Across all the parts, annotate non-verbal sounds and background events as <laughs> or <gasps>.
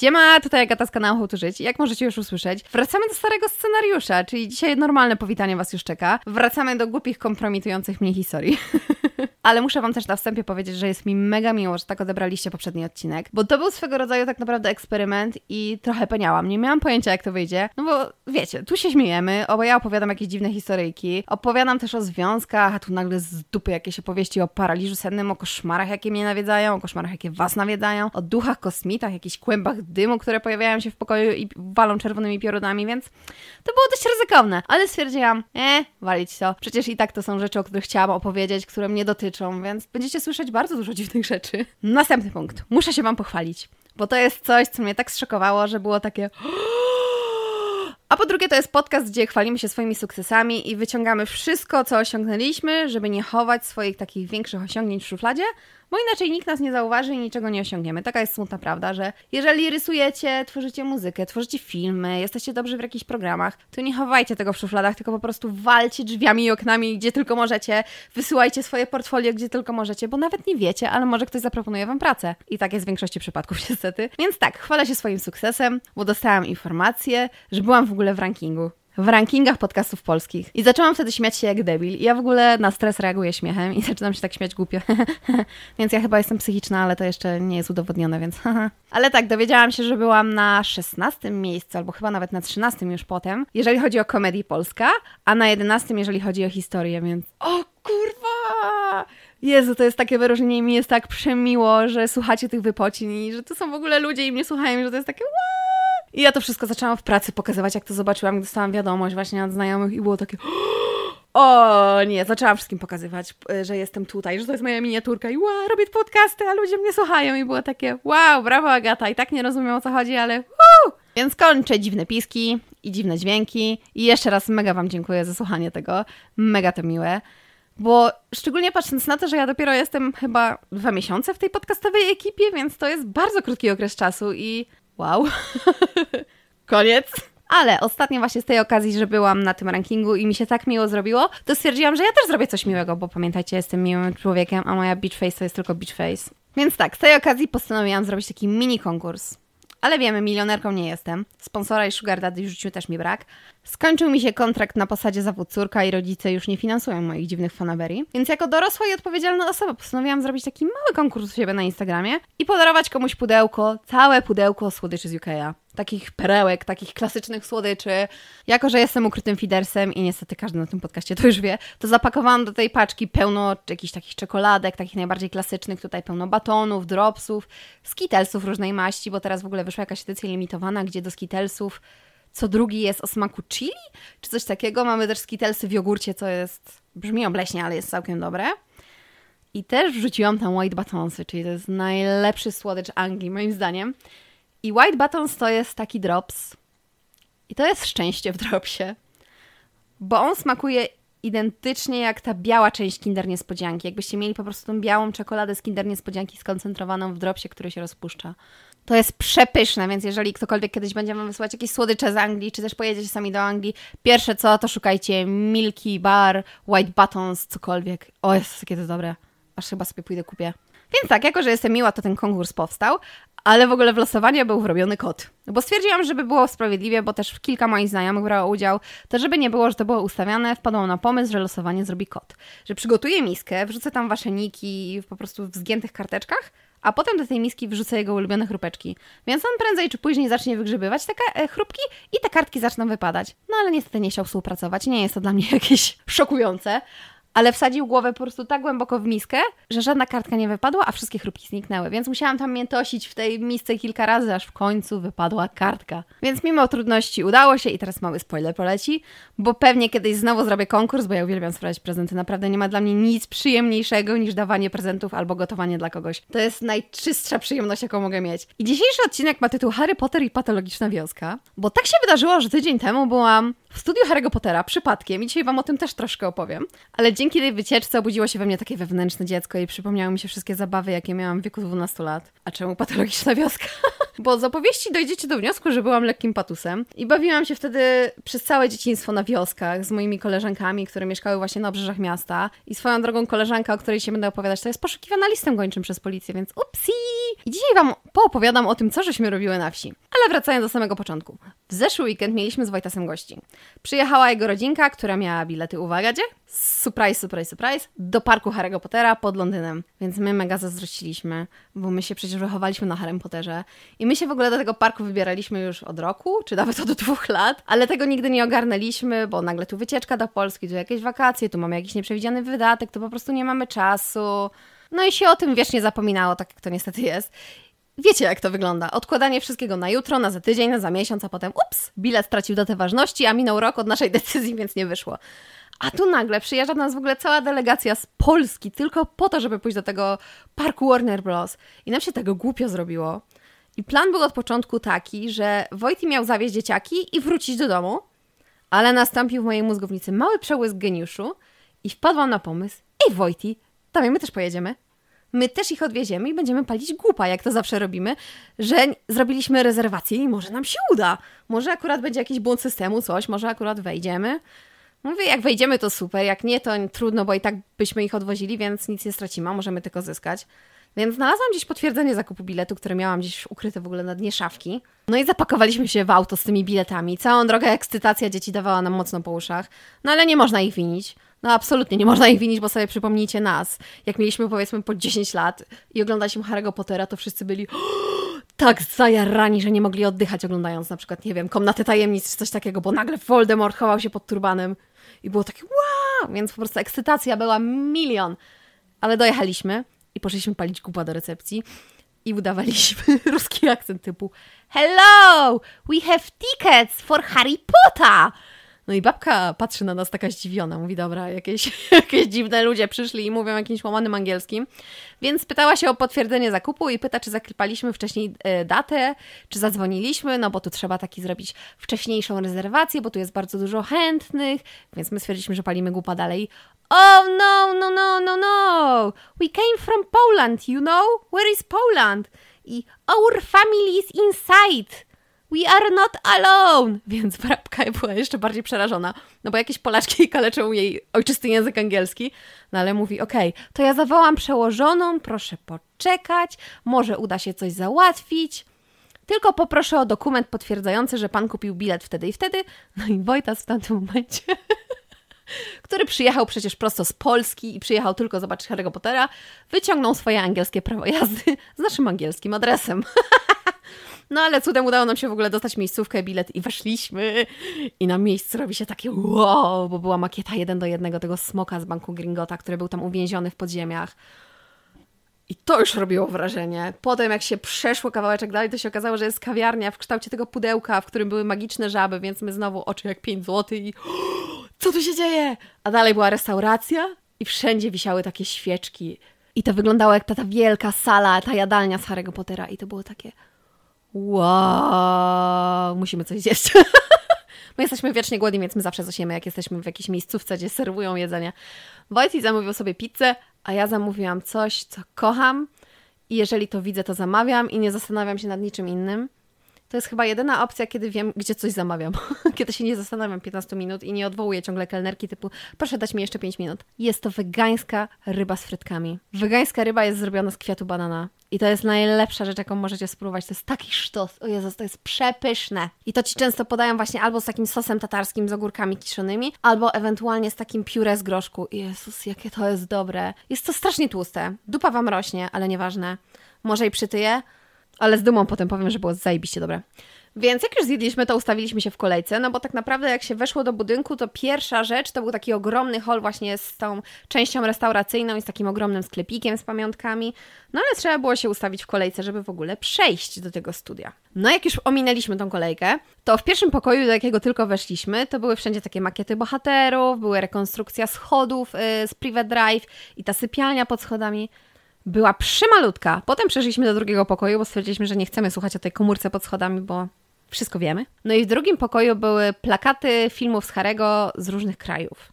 Siema, tutaj Agata z kanału How to Żyć. Jak możecie już usłyszeć, wracamy do starego scenariusza, czyli dzisiaj normalne powitanie Was już czeka. Wracamy do głupich, kompromitujących mnie historii. <laughs> Ale muszę Wam też na wstępie powiedzieć, że jest mi mega miło, że tak odebraliście poprzedni odcinek, bo to był swego rodzaju tak naprawdę eksperyment i trochę peniałam. Nie miałam pojęcia, jak to wyjdzie, no bo wiecie, tu się śmiejemy, bo ja opowiadam jakieś dziwne historyjki, opowiadam też o związkach, a tu nagle z dupy jakieś opowieści o paraliżu sennym, o koszmarach, jakie mnie nawiedzają, o koszmarach, jakie Was nawiedzają, o duchach, kosmitach, jakichś kłębach dymu, które pojawiają się w pokoju i walą czerwonymi piorunami, więc to było dość ryzykowne, ale stwierdziłam, e, walić to. Przecież i tak to są rzeczy, o których chciałam opowiedzieć, które mnie dotyczą, więc będziecie słyszeć bardzo dużo dziwnych rzeczy. Następny punkt. Muszę się Wam pochwalić, bo to jest coś, co mnie tak zszokowało, że było takie... <gasps> A po drugie, to jest podcast, gdzie chwalimy się swoimi sukcesami i wyciągamy wszystko, co osiągnęliśmy, żeby nie chować swoich takich większych osiągnięć w szufladzie, bo inaczej nikt nas nie zauważy i niczego nie osiągniemy. Taka jest smutna prawda, że jeżeli rysujecie, tworzycie muzykę, tworzycie filmy, jesteście dobrzy w jakichś programach, to nie chowajcie tego w szufladach, tylko po prostu walcie drzwiami i oknami, gdzie tylko możecie, wysyłajcie swoje portfolio, gdzie tylko możecie, bo nawet nie wiecie, ale może ktoś zaproponuje Wam pracę. I tak jest w większości przypadków <laughs> niestety. Więc tak, chwalę się swoim sukcesem, bo dostałam informację, że byłam w ogóle w rankingu w rankingach podcastów polskich. I zaczęłam wtedy śmiać się jak debil. I ja w ogóle na stres reaguję śmiechem i <laughs> zaczynam się tak śmiać głupio. <laughs> więc ja chyba jestem psychiczna, ale to jeszcze nie jest udowodnione, więc <laughs> Ale tak, dowiedziałam się, że byłam na 16 miejscu, albo chyba nawet na 13 już potem, jeżeli chodzi o komedii Polska, a na 11 jeżeli chodzi o historię, więc... O kurwa! Jezu, to jest takie wyróżnienie i mi jest tak przemiło, że słuchacie tych wypocin i że to są w ogóle ludzie i mnie słuchają, że to jest takie i ja to wszystko zaczęłam w pracy pokazywać, jak to zobaczyłam, gdy dostałam wiadomość właśnie od znajomych i było takie... <gasps> O nie, zaczęłam wszystkim pokazywać, że jestem tutaj, że to jest moja miniaturka i wow, robię podcasty, a ludzie mnie słuchają i było takie wow, brawo Agata, i tak nie rozumiem o co chodzi, ale woo! Więc kończę dziwne piski i dziwne dźwięki i jeszcze raz mega Wam dziękuję za słuchanie tego, mega to miłe. Bo szczególnie patrząc na to, że ja dopiero jestem chyba dwa miesiące w tej podcastowej ekipie, więc to jest bardzo krótki okres czasu i Wow. <laughs> Koniec. Ale ostatnio właśnie z tej okazji, że byłam na tym rankingu i mi się tak miło zrobiło, to stwierdziłam, że ja też zrobię coś miłego, bo pamiętajcie, jestem miłym człowiekiem, a moja beach face to jest tylko beach face. Więc tak, z tej okazji postanowiłam zrobić taki mini konkurs. Ale wiemy, milionerką nie jestem. Sponsora i sugar daddy w życiu też mi brak. Skończył mi się kontrakt na posadzie zawód córka i rodzice już nie finansują moich dziwnych fanaberii. Więc jako dorosła i odpowiedzialna osoba postanowiłam zrobić taki mały konkurs u siebie na Instagramie i podarować komuś pudełko, całe pudełko słodyczy z UK'a takich perełek, takich klasycznych słodyczy. Jako, że jestem ukrytym fidersem i niestety każdy na tym podcaście to już wie, to zapakowałam do tej paczki pełno jakichś takich czekoladek, takich najbardziej klasycznych, tutaj pełno batonów, dropsów, skitelsów różnej maści, bo teraz w ogóle wyszła jakaś edycja limitowana, gdzie do skitelsów co drugi jest o smaku chili, czy coś takiego. Mamy też skitelsy w jogurcie, co jest, brzmi obleśnie, ale jest całkiem dobre. I też wrzuciłam tam white batonsy, czyli to jest najlepszy słodycz Anglii, moim zdaniem. I White Buttons to jest taki drops. I to jest szczęście w dropsie. Bo on smakuje identycznie jak ta biała część Kinder Niespodzianki. Jakbyście mieli po prostu tą białą czekoladę z Kinder Niespodzianki skoncentrowaną w dropsie, który się rozpuszcza. To jest przepyszne, więc jeżeli ktokolwiek kiedyś będzie wam wysyłać jakieś słodycze z Anglii, czy też pojedziecie sami do Anglii, pierwsze co, to szukajcie Milky Bar, White Buttons, cokolwiek. O, jest takie to dobre. Aż chyba sobie pójdę kupię. Więc tak, jako że jestem miła, to ten konkurs powstał, ale w ogóle w losowaniu był wrobiony kot. Bo stwierdziłam, żeby było sprawiedliwie, bo też kilka moich znajomych brało udział, to żeby nie było, że to było ustawiane, wpadłam na pomysł, że losowanie zrobi kot. Że przygotuję miskę, wrzucę tam wasze niki po prostu w zgiętych karteczkach, a potem do tej miski wrzucę jego ulubione chrupeczki. Więc on prędzej czy później zacznie wygrzebywać te e, chrupki i te kartki zaczną wypadać. No ale niestety nie chciał współpracować, nie jest to dla mnie <laughs> jakieś szokujące ale wsadził głowę po prostu tak głęboko w miskę, że żadna kartka nie wypadła, a wszystkie chrupki zniknęły. Więc musiałam tam miętosić w tej misce kilka razy, aż w końcu wypadła kartka. Więc mimo trudności udało się i teraz mały spoiler poleci, bo pewnie kiedyś znowu zrobię konkurs, bo ja uwielbiam sprawiać prezenty. Naprawdę nie ma dla mnie nic przyjemniejszego niż dawanie prezentów albo gotowanie dla kogoś. To jest najczystsza przyjemność, jaką mogę mieć. I dzisiejszy odcinek ma tytuł Harry Potter i patologiczna wioska, bo tak się wydarzyło, że tydzień temu byłam w studiu Harry'ego Pottera przypadkiem i dzisiaj Wam o tym też troszkę opowiem. Ale dzięki tej wycieczce obudziło się we mnie takie wewnętrzne dziecko i przypomniały mi się wszystkie zabawy, jakie miałam w wieku 12 lat. A czemu patologiczna wioska? <laughs> Bo z opowieści dojdziecie do wniosku, że byłam lekkim patusem i bawiłam się wtedy przez całe dzieciństwo na wioskach z moimi koleżankami, które mieszkały właśnie na obrzeżach miasta. I swoją drogą koleżanka, o której się będę opowiadać, to jest poszukiwana listem gończym przez policję, więc upsi! I dzisiaj Wam poopowiadam o tym, co żeśmy robiły na wsi. Ale wracając do samego początku. W zeszły weekend mieliśmy z Wojtasem gości. Przyjechała jego rodzinka, która miała bilety, uwaga, gdzie? Surprise, surprise, surprise, do parku Harry'ego Pottera pod Londynem. Więc my mega zazdrościliśmy, bo my się przecież wychowaliśmy na Harrym Potterze. I my się w ogóle do tego parku wybieraliśmy już od roku, czy nawet od dwóch lat, ale tego nigdy nie ogarnęliśmy, bo nagle tu wycieczka do Polski, tu jakieś wakacje, tu mamy jakiś nieprzewidziany wydatek, to po prostu nie mamy czasu. No i się o tym wiecznie zapominało, tak jak to niestety jest. Wiecie, jak to wygląda. Odkładanie wszystkiego na jutro, na za tydzień, na za miesiąc, a potem ups, bilet stracił datę ważności, a minął rok od naszej decyzji, więc nie wyszło. A tu nagle przyjeżdża do nas w ogóle cała delegacja z Polski tylko po to, żeby pójść do tego parku Warner Bros. I nam się tego głupio zrobiło. I plan był od początku taki, że Wojty miał zawieźć dzieciaki i wrócić do domu, ale nastąpił w mojej mózgownicy mały przełysk geniuszu i wpadłam na pomysł, ej Wojty, tam my też pojedziemy my też ich odwieziemy i będziemy palić głupa, jak to zawsze robimy, że zrobiliśmy rezerwację i może nam się uda. Może akurat będzie jakiś błąd systemu, coś, może akurat wejdziemy. Mówię, jak wejdziemy to super, jak nie to trudno, bo i tak byśmy ich odwozili, więc nic nie stracimy, możemy tylko zyskać. Więc znalazłam gdzieś potwierdzenie zakupu biletu, które miałam gdzieś ukryte w ogóle na dnie szafki. No i zapakowaliśmy się w auto z tymi biletami. Całą drogę ekscytacja dzieci dawała nam mocno po uszach, no ale nie można ich winić. No absolutnie, nie można ich winić, bo sobie przypomnijcie nas. Jak mieliśmy powiedzmy po 10 lat i oglądaliśmy Harry'ego Pottera, to wszyscy byli tak zajarani, że nie mogli oddychać oglądając na przykład, nie wiem, Komnaty Tajemnic czy coś takiego, bo nagle Voldemort chował się pod turbanem i było takie wow, więc po prostu ekscytacja była milion. Ale dojechaliśmy i poszliśmy palić kupa do recepcji i udawaliśmy <laughs> ruski akcent typu Hello, we have tickets for Harry Potter! No i babka patrzy na nas taka zdziwiona, mówi, dobra, jakieś, <laughs> jakieś dziwne ludzie przyszli i mówią jakimś łamanym angielskim. Więc pytała się o potwierdzenie zakupu i pyta, czy zaklipaliśmy wcześniej e, datę, czy zadzwoniliśmy, no bo tu trzeba taki zrobić wcześniejszą rezerwację, bo tu jest bardzo dużo chętnych, więc my stwierdziliśmy, że palimy głupa dalej. Oh no, no, no, no, no! We came from Poland, you know? Where is Poland? I our family is inside. We are not alone! <laughs> Więc babka była jeszcze bardziej przerażona, no bo jakieś Polaczki kaleczą jej ojczysty język angielski, no ale mówi, okej, okay, to ja zawołam przełożoną, proszę poczekać, może uda się coś załatwić. Tylko poproszę o dokument potwierdzający, że pan kupił bilet wtedy i wtedy. No i Wojtas w tamtym momencie, <laughs> który przyjechał przecież prosto z Polski i przyjechał tylko zobaczyć Harry'ego Pottera, wyciągnął swoje angielskie prawo jazdy z naszym angielskim adresem. <laughs> No ale cudem udało nam się w ogóle dostać miejscówkę, bilet i weszliśmy. I na miejscu robi się takie wow, bo była makieta jeden do jednego tego smoka z banku Gringota, który był tam uwięziony w podziemiach. I to już robiło wrażenie. Potem, jak się przeszło kawałeczek dalej, to się okazało, że jest kawiarnia w kształcie tego pudełka, w którym były magiczne żaby, więc my znowu oczy jak 5 zł i co tu się dzieje? A dalej była restauracja i wszędzie wisiały takie świeczki. I to wyglądało jak ta, ta wielka sala, ta jadalnia z Harry'ego Pottera. I to było takie wow, musimy coś zjeść. <laughs> My jesteśmy wiecznie głodni, więc my zawsze zasiemy, jak jesteśmy w jakiejś miejscówce, gdzie serwują jedzenie. Wojciech zamówił sobie pizzę, a ja zamówiłam coś, co kocham i jeżeli to widzę, to zamawiam i nie zastanawiam się nad niczym innym. To jest chyba jedyna opcja, kiedy wiem, gdzie coś zamawiam. <laughs> kiedy się nie zastanawiam 15 minut i nie odwołuję ciągle kelnerki typu proszę dać mi jeszcze 5 minut. Jest to wegańska ryba z frytkami. Wegańska ryba jest zrobiona z kwiatu banana. I to jest najlepsza rzecz, jaką możecie spróbować. To jest taki sztos. O Jezus, to jest przepyszne. I to Ci często podają właśnie albo z takim sosem tatarskim z ogórkami kiszonymi, albo ewentualnie z takim pióre z groszku. Jezus, jakie to jest dobre. Jest to strasznie tłuste. Dupa Wam rośnie, ale nieważne. Może i przytyje, ale z dumą potem powiem, że było zajebiście dobre. Więc jak już zjedliśmy, to ustawiliśmy się w kolejce, no bo tak naprawdę jak się weszło do budynku, to pierwsza rzecz to był taki ogromny hol właśnie z tą częścią restauracyjną i z takim ogromnym sklepikiem z pamiątkami. No ale trzeba było się ustawić w kolejce, żeby w ogóle przejść do tego studia. No jak już ominęliśmy tą kolejkę, to w pierwszym pokoju, do jakiego tylko weszliśmy, to były wszędzie takie makiety bohaterów, były rekonstrukcja schodów yy, z Private Drive i ta sypialnia pod schodami była przymalutka. Potem przeszliśmy do drugiego pokoju, bo stwierdziliśmy, że nie chcemy słuchać o tej komórce pod schodami, bo Wszystko wiemy. No i w drugim pokoju były plakaty filmów z Harego z różnych krajów.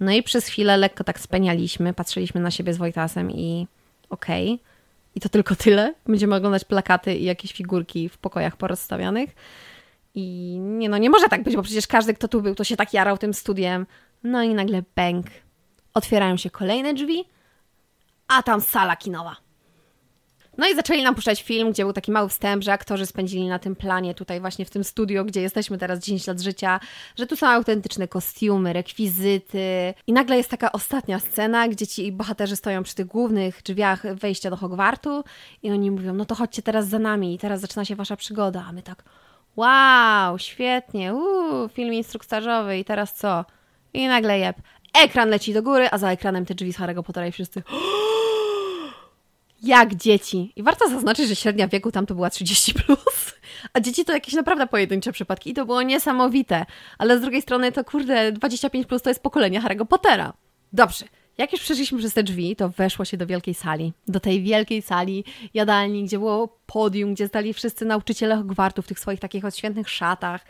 No i przez chwilę lekko tak spenialiśmy, patrzyliśmy na siebie z Wojtasem i okej. Okay. I to tylko tyle. Będziemy oglądać plakaty i jakieś figurki w pokojach porozstawianych. I nie no, nie może tak być, bo przecież każdy, kto tu był, to się tak jarał tym studiem. No i nagle bęk. Otwierają się kolejne drzwi, a tam sala kinowa. No i zaczęli nam puszczać film, gdzie był taki mały wstęp, że aktorzy spędzili na tym planie, tutaj właśnie w tym studio, gdzie jesteśmy teraz 10 lat życia, że tu są autentyczne kostiumy, rekwizyty. I nagle jest taka ostatnia scena, gdzie ci bohaterzy stoją przy tych głównych drzwiach wejścia do Hogwartu i oni mówią, no to chodźcie teraz za nami i teraz zaczyna się wasza przygoda. A my tak, wow, świetnie, uuu, film instruktażowy i teraz co? I nagle jeb, ekran leci do góry, a za ekranem te drzwi z Harry'ego Pottera i wszyscy jak dzieci. I warto zaznaczyć, że średnia wieku tam to była 30, plus, <laughs> a dzieci to jakieś naprawdę pojedyncze przypadki i to było niesamowite. Ale z drugiej strony to kurde, 25 plus to jest pokolenie Harry'ego Pottera. Dobrze. Jak już przeszliśmy przez te drzwi, to weszło się do wielkiej sali. Do tej wielkiej sali jadalni, gdzie było podium, gdzie stali wszyscy nauczyciele Hogwartu w tych swoich takich odświętnych szatach.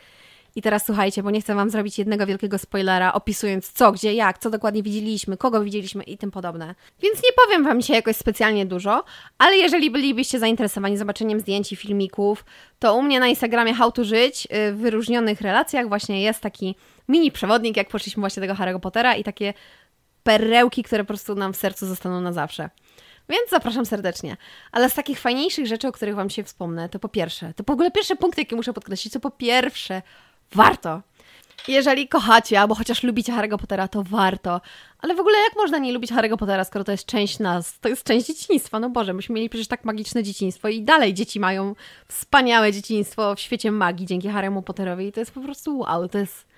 I teraz słuchajcie, bo nie chcę Wam zrobić jednego wielkiego spoilera, opisując co, gdzie, jak, co dokładnie widzieliśmy, kogo widzieliśmy i tym podobne. Więc nie powiem Wam dzisiaj jakoś specjalnie dużo, ale jeżeli bylibyście zainteresowani zobaczeniem zdjęć i filmików, to u mnie na Instagramie How to Żyć y, w wyróżnionych relacjach właśnie jest taki mini przewodnik, jak poszliśmy właśnie tego Harry'ego Pottera i takie perełki, które po prostu nam w sercu zostaną na zawsze. Więc zapraszam serdecznie. Ale z takich fajniejszych rzeczy, o których Wam się wspomnę, to po pierwsze, to w ogóle pierwszy punkt, jaki muszę podkreślić, to po pierwsze, warto. Jeżeli kochacie, albo chociaż lubicie Harry'ego Pottera, to warto. Ale w ogóle jak można nie lubić Harry'ego Pottera, skoro to jest część nas? To jest część dzieciństwa. No Boże, myśmy mieli przecież tak magiczne dzieciństwo i dalej dzieci mają wspaniałe dzieciństwo w świecie magii dzięki Harry'emu Potterowi i to jest po prostu wow, to jest...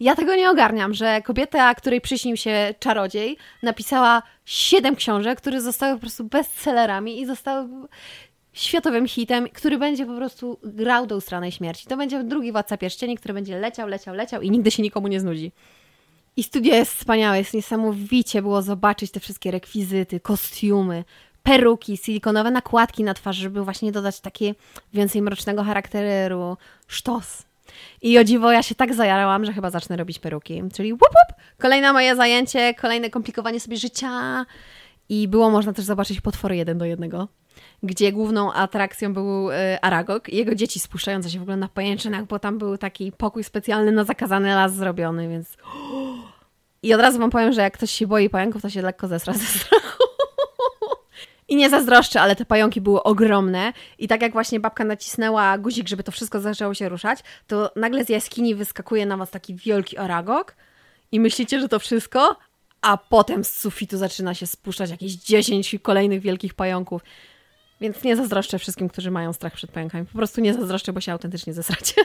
Ja tego nie ogarniam, że kobieta, której przyśnił się czarodziej, napisała siedem książek, które zostały po prostu bestsellerami i zostały światowym hitem, który będzie po prostu grał do ustranej śmierci. To będzie drugi Władca Pierścieni, który będzie leciał, leciał, leciał i nigdy się nikomu nie znudzi. I studio jest wspaniałe, jest niesamowicie było zobaczyć te wszystkie rekwizyty, kostiumy, peruki, silikonowe nakładki na twarz, żeby właśnie dodać takie więcej mrocznego charakteru, sztos. I o dziwo ja się tak zajarałam, że chyba zacznę robić peruki. Czyli łup, łup, kolejne moje zajęcie, kolejne komplikowanie sobie życia. I było można też zobaczyć potwory jeden do jednego gdzie główną atrakcją był e, Aragog i jego dzieci spuszczające się w ogóle na pajęczynach, bo tam był taki pokój specjalny na zakazany las zrobiony, więc... I od razu wam powiem, że jak ktoś się boi pająków, to się lekko zesra ze strachu. I nie zazdroszczę, ale te pająki były ogromne i tak jak właśnie babka nacisnęła guzik, żeby to wszystko zaczęło się ruszać, to nagle z jaskini wyskakuje na was taki wielki aragog i myślicie, że to wszystko, a potem z sufitu zaczyna się spuszczać jakieś 10 kolejnych wielkich pająków. Więc nie zazdroszczę wszystkim, którzy mają strach przed pająkami. Po prostu nie zazdroszczę, bo się autentycznie zesracie. <laughs>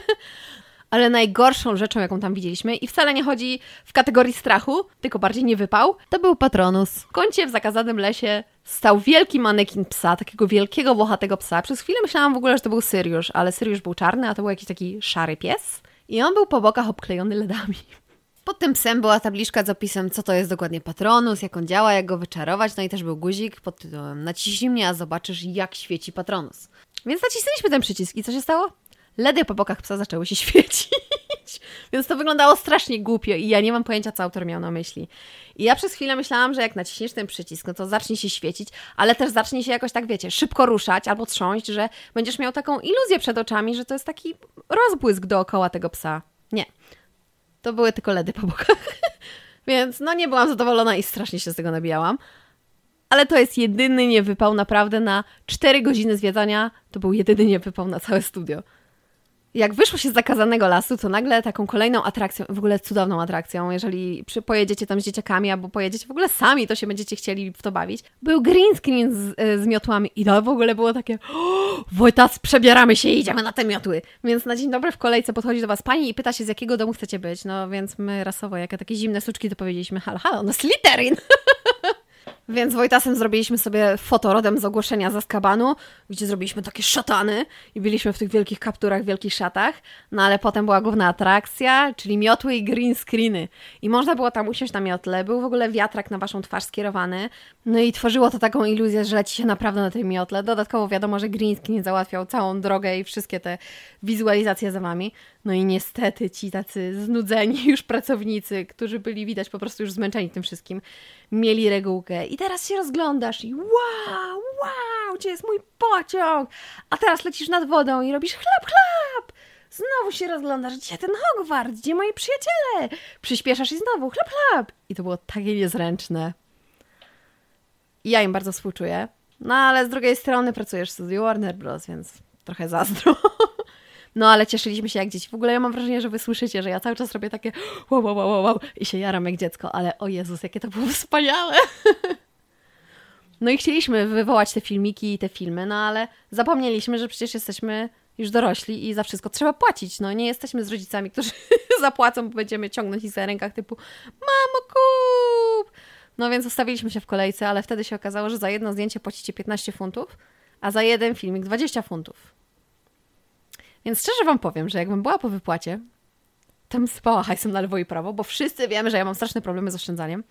Ale najgorszą rzeczą, jaką tam widzieliśmy, i wcale nie chodzi w kategorii strachu, tylko bardziej nie wypał, to był Patronus. W kącie w zakazanym lesie stał wielki manekin psa, takiego wielkiego, włochatego psa. Przez chwilę myślałam w ogóle, że to był Syriusz, ale Syriusz był czarny, a to był jakiś taki szary pies. I on był po bokach obklejony ledami. Pod tym psem była tabliczka z opisem, co to jest dokładnie Patronus, jak on działa, jak go wyczarować, no i też był guzik pod tytułem naciśnij mnie, a zobaczysz, jak świeci Patronus. Więc nacisnęliśmy ten przycisk i co się stało? Ledy po bokach psa zaczęły się <laughs> świecić. Więc to wyglądało strasznie głupio i ja nie mam pojęcia, co autor miał na myśli. I ja przez chwilę myślałam, że jak naciśniesz ten przycisk, no to zacznie się świecić, ale też zacznie się jakoś tak, wiecie, szybko ruszać albo trząść, że będziesz miał taką iluzję przed oczami, że to jest taki rozbłysk dookoła tego psa. Nie to były tylko ledy po bokach. <laughs> Więc no nie byłam zadowolona i strasznie się z tego nabijałam. Ale to jest jedyny niewypał naprawdę na 4 godziny zwiedzania. To był jedyny niewypał na całe studio jak wyszło się z zakazanego lasu, to nagle taką kolejną atrakcją, w ogóle cudowną atrakcją, jeżeli pojedziecie tam z dzieciakami albo pojedziecie w ogóle sami, to się będziecie chcieli w to bawić, był green screen z, e, z miotłami i to w ogóle było takie Wojtas, przebieramy się i idziemy na te miotły. Więc na dzień dobry w kolejce podchodzi do was pani i pyta się, z jakiego domu chcecie być. No więc my rasowo, jak takie zimne suczki, to powiedzieliśmy halo, halo, no Slytherin! <laughs> Więc Wojtasem zrobiliśmy sobie fotorodem z ogłoszenia z Azkabanu, gdzie zrobiliśmy takie szatany i byliśmy w tych wielkich kapturach, wielkich szatach. No ale potem była główna atrakcja, czyli miotły i green screeny. I można było tam usiąść na miotle, był w ogóle wiatrak na waszą twarz skierowany. No i tworzyło to taką iluzję, że leci się naprawdę na tej miotle. Dodatkowo wiadomo, że green screen załatwiał całą drogę i wszystkie te wizualizacje za wami. No i niestety ci tacy znudzeni <laughs> już pracownicy, którzy byli widać po prostu już zmęczeni tym wszystkim, mieli regułkę. I teraz się rozglądasz i wow, wow, gdzie jest mój pociąg? A teraz lecisz nad wodą i robisz chlap, chlap. Znowu się rozglądasz, gdzie ten Hogwart, gdzie moi przyjaciele? Przyspieszasz i znowu chlap, chlap. I to było takie niezręczne. Ja im bardzo współczuję. No ale z drugiej strony pracujesz w studiu Warner Bros., więc trochę zazdro. <laughs> No ale cieszyliśmy się jak dzieci. W ogóle ja mam wrażenie, że wy słyszycie, że ja cały czas robię takie wow, wow, wow, wow i się jaram jak dziecko, ale o Jezus, jakie to było wspaniałe. <laughs> No i chcieliśmy wywołać te filmiki i te filmy, no ale zapomnieliśmy, że przecież jesteśmy już dorośli i za wszystko trzeba płacić. No nie jesteśmy z rodzicami, którzy <laughs> zapłacą, bo będziemy ciągnąć ich za rękach typu mamo kup! No więc ustawiliśmy się w kolejce, ale wtedy się okazało, że za jedno zdjęcie płacicie 15 funtów, a za jeden filmik 20 funtów. Więc szczerze wam powiem, że jakbym była po wypłacie, bym spała hajsem na lewo i prawo, bo wszyscy wiemy, że ja mam straszne problemy z oszczędzaniem.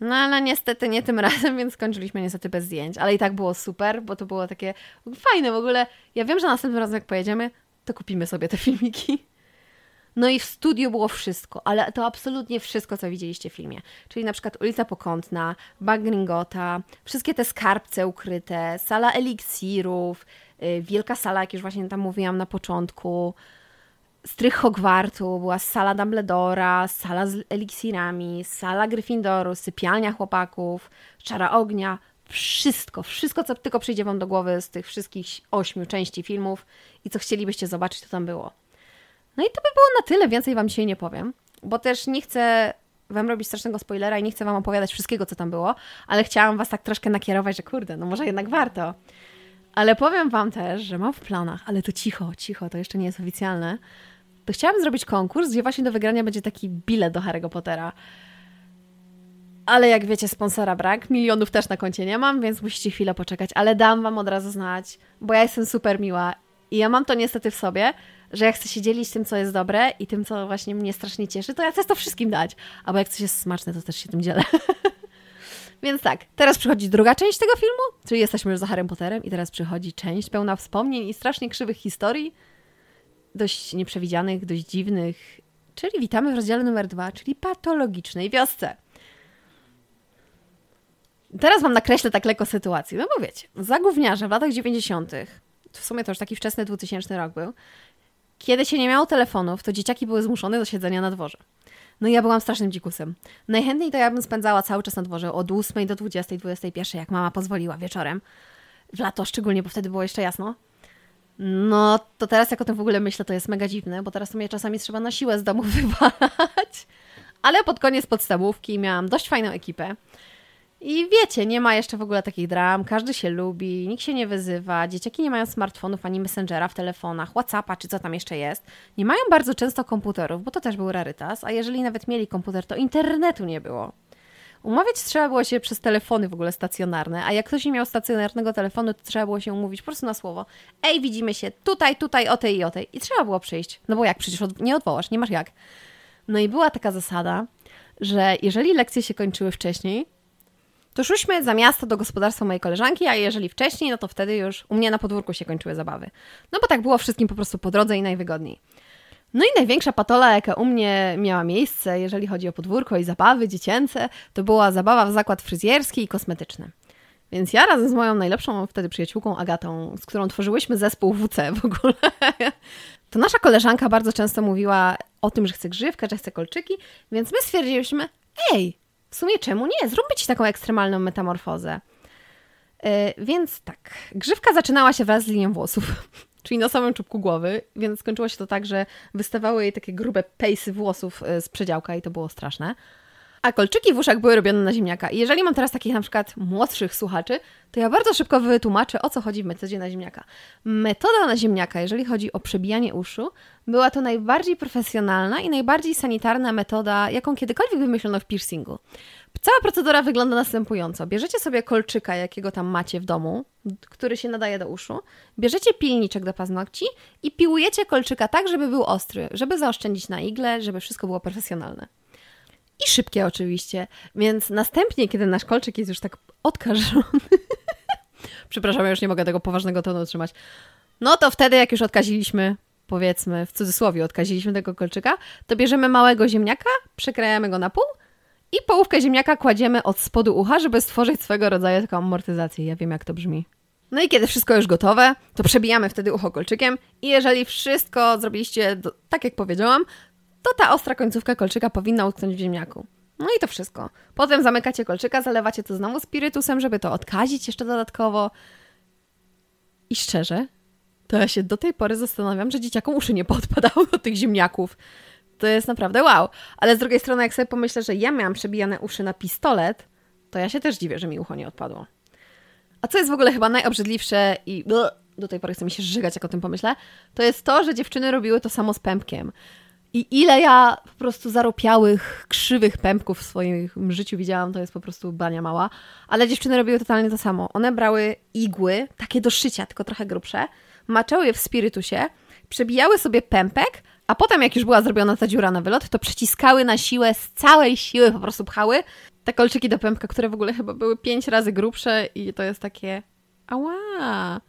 No ale niestety nie tym <laughs> razem, więc skończyliśmy niestety bez zdjęć. Ale i tak było super, bo to było takie fajne w ogóle. Ja wiem, że następnym razem jak pojedziemy, to kupimy sobie te <laughs> filmiki. No i w studiu było wszystko, ale to absolutnie wszystko, co widzieliście w filmie. Czyli na przykład ulica Pokątna, Bagringota, wszystkie te skarbce ukryte, sala eliksirów, Y, wielka sala, jak już właśnie tam mówiłam na początku, strych Hogwartu, była sala Dumbledora, sala z eliksirami, sala Gryffindoru, sypialnia chłopaków, czara ognia, wszystko, wszystko, co tylko przyjdzie Wam do głowy z tych wszystkich ośmiu części filmów i co chcielibyście zobaczyć, to tam było. No i to by było na tyle, więcej Wam dzisiaj nie powiem, bo też nie chcę Wam robić strasznego spoilera i nie chcę Wam opowiadać wszystkiego, co tam było, ale chciałam Was tak troszkę nakierować, że kurde, no może jednak warto. Ale powiem Wam też, że mam w planach, ale to cicho, cicho, to jeszcze nie jest oficjalne. To chciałam zrobić konkurs, gdzie właśnie do wygrania będzie taki bilet do Harry'ego Pottera. Ale jak wiecie, sponsora brak, milionów też na koncie nie mam, więc musicie chwilę poczekać, ale dam Wam od razu znać, bo ja jestem super miła i ja mam to niestety w sobie, że jak chcę się dzielić tym, co jest dobre i tym, co właśnie mnie strasznie cieszy, to ja chcę to wszystkim dać. Albo jak coś jest smaczne, to też się tym dzielę. <laughs> Więc tak, teraz przychodzi druga część tego filmu, czyli jesteśmy już za Harrym Potterem i teraz przychodzi część pełna wspomnień i strasznie krzywych historii, dość nieprzewidzianych, dość dziwnych, czyli witamy w rozdziale numer dwa, czyli patologicznej wiosce. Teraz wam nakreślę tak lekko sytuację, no bo wiecie, za gówniarze w latach 90., w sumie to już taki wczesny 2000 rok był, kiedy się nie miało telefonów, to dzieciaki były zmuszone do siedzenia na dworze. No i ja byłam strasznym dzikusem. Najchętniej to ja bym spędzała cały czas na dworze od 8 do 20, 21, jak mama pozwoliła wieczorem. W lato szczególnie, bo wtedy było jeszcze jasno. No to teraz jak o tym w ogóle myślę, to jest mega dziwne, bo teraz to mnie czasami trzeba na siłę z domu <laughs> wywalać. Ale pod koniec podstawówki miałam dość fajną ekipę. I wiecie, nie ma jeszcze w ogóle takich dram, każdy się lubi, nikt się nie wyzywa, dzieciaki nie mają smartfonów ani messengera w telefonach, Whatsappa czy co tam jeszcze jest. Nie mają bardzo często komputerów, bo to też był rarytas, a jeżeli nawet mieli komputer, to internetu nie było. Umawiać trzeba było się przez telefony w ogóle stacjonarne, a jak ktoś nie miał stacjonarnego telefonu, to trzeba było się umówić po prostu na słowo. Ej, widzimy się tutaj, tutaj, o tej i o tej. I trzeba było przyjść. No bo jak, przecież nie odwołasz, nie masz jak. No i była taka zasada, że jeżeli lekcje się kończyły wcześniej, to szłyśmy za miasto do gospodarstwa mojej koleżanki, a jeżeli wcześniej, no to wtedy już u mnie na podwórku się kończyły zabawy. No bo tak było wszystkim po prostu po drodze i najwygodniej. No i największa patola, jaka u mnie miała miejsce, jeżeli chodzi o podwórko i zabawy dziecięce, to była zabawa w zakład fryzjerski i kosmetyczny. Więc ja razem z moją najlepszą wtedy przyjaciółką Agatą, z którą tworzyłyśmy zespół WC w ogóle, to nasza koleżanka bardzo często mówiła o tym, że chce grzywkę, że chce kolczyki, więc my stwierdziliśmy, ej, w sumie czemu nie? Zróbmy ci taką ekstremalną metamorfozę. Yy, więc tak, grzywka zaczynała się wraz z linią włosów, czyli na samym czubku głowy, więc skończyło się to tak, że wystawały jej takie grube pejsy włosów e, z przedziałka i to było straszne. A kolczyki w uszach były robione na ziemniaka. I jeżeli mam teraz takich na przykład młodszych słuchaczy, to ja bardzo szybko wytłumaczę, o co chodzi w metodzie na ziemniaka. Metoda na ziemniaka, jeżeli chodzi o przebijanie uszu, była to najbardziej profesjonalna i najbardziej sanitarna metoda, jaką kiedykolwiek wymyślono w piercingu. Cała procedura wygląda następująco. Bierzecie sobie kolczyka, jakiego tam macie w domu, który się nadaje do uszu, bierzecie pilniczek do paznokci i piłujecie kolczyka tak, żeby był ostry, żeby zaoszczędzić na igle, żeby wszystko było profesjonalne. I szybkie oczywiście, więc następnie, kiedy nasz kolczyk jest już tak odkażony, <laughs> przepraszam, ja już nie mogę tego poważnego tonu utrzymać, no to wtedy, jak już odkaziliśmy, powiedzmy, w cudzysłowie odkaziliśmy tego kolczyka, to bierzemy małego ziemniaka, przekrajamy go na pół i połówkę ziemniaka kładziemy od spodu ucha, żeby stworzyć swego rodzaju taką amortyzację. Ja wiem, jak to brzmi. No i kiedy wszystko już gotowe, to przebijamy wtedy ucho kolczykiem i jeżeli wszystko zrobiliście do, tak, jak powiedziałam, to ta ostra końcówka kolczyka powinna utknąć w ziemniaku. No i to wszystko. Potem zamykacie kolczyka, zalewacie to znowu spirytusem, żeby to odkazić jeszcze dodatkowo. I szczerze, to ja się do tej pory zastanawiam, że dzieciakom uszy nie podpadały od tych ziemniaków. To jest naprawdę wow. Ale z drugiej strony, jak sobie pomyślę, że ja miałam przebijane uszy na pistolet, to ja się też dziwię, że mi ucho nie odpadło. A co jest w ogóle chyba najobrzydliwsze i do tej pory chce mi się żygać, jak o tym pomyślę, to jest to, że dziewczyny robiły to samo z pępkiem. I ile ja po prostu zaropiałych, krzywych pępków w swoim życiu widziałam, to jest po prostu bania mała. Ale dziewczyny robiły totalnie to samo. One brały igły, takie do szycia, tylko trochę grubsze, maczały je w spirytusie, przebijały sobie pępek, a potem jak już była zrobiona ta dziura na wylot, to przeciskały na siłę, z całej siły po prostu pchały te kolczyki do pępka, które w ogóle chyba były pięć razy grubsze i to jest takie ała,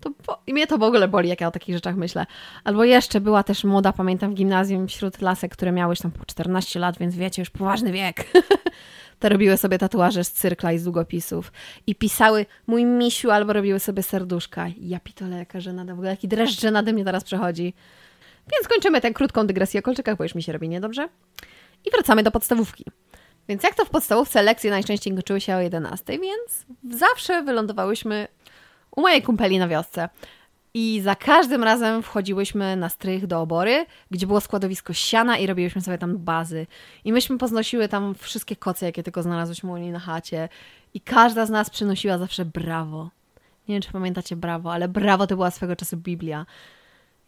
to bo... I mnie to w ogóle boli, jak ja o takich rzeczach myślę. Albo jeszcze była też moda, pamiętam, w gimnazjum wśród lasek, które miały już tam po 14 lat, więc wiecie, już poważny wiek. <laughs> te robiły sobie tatuaże z cyrkla i z długopisów. I pisały mój misiu, albo robiły sobie serduszka. Ja pitole, jaka żenada, w ogóle jaki dreszcz żenady mnie teraz przechodzi. Więc kończymy tę krótką dygresję o kolczykach, bo już mi się robi niedobrze. I wracamy do podstawówki. Więc jak to w podstawówce lekcje najczęściej kończyły się o 11, więc zawsze wylądowałyśmy u mojej kumpeli na wiosce. I za każdym razem wchodziłyśmy na strych do obory, gdzie było składowisko siana i robiłyśmy sobie tam bazy. I myśmy poznosiły tam wszystkie koce, jakie tylko znalazłyśmy u niej na chacie. I każda z nas przynosiła zawsze brawo. Nie wiem, czy pamiętacie brawo, ale brawo to była swego czasu Biblia.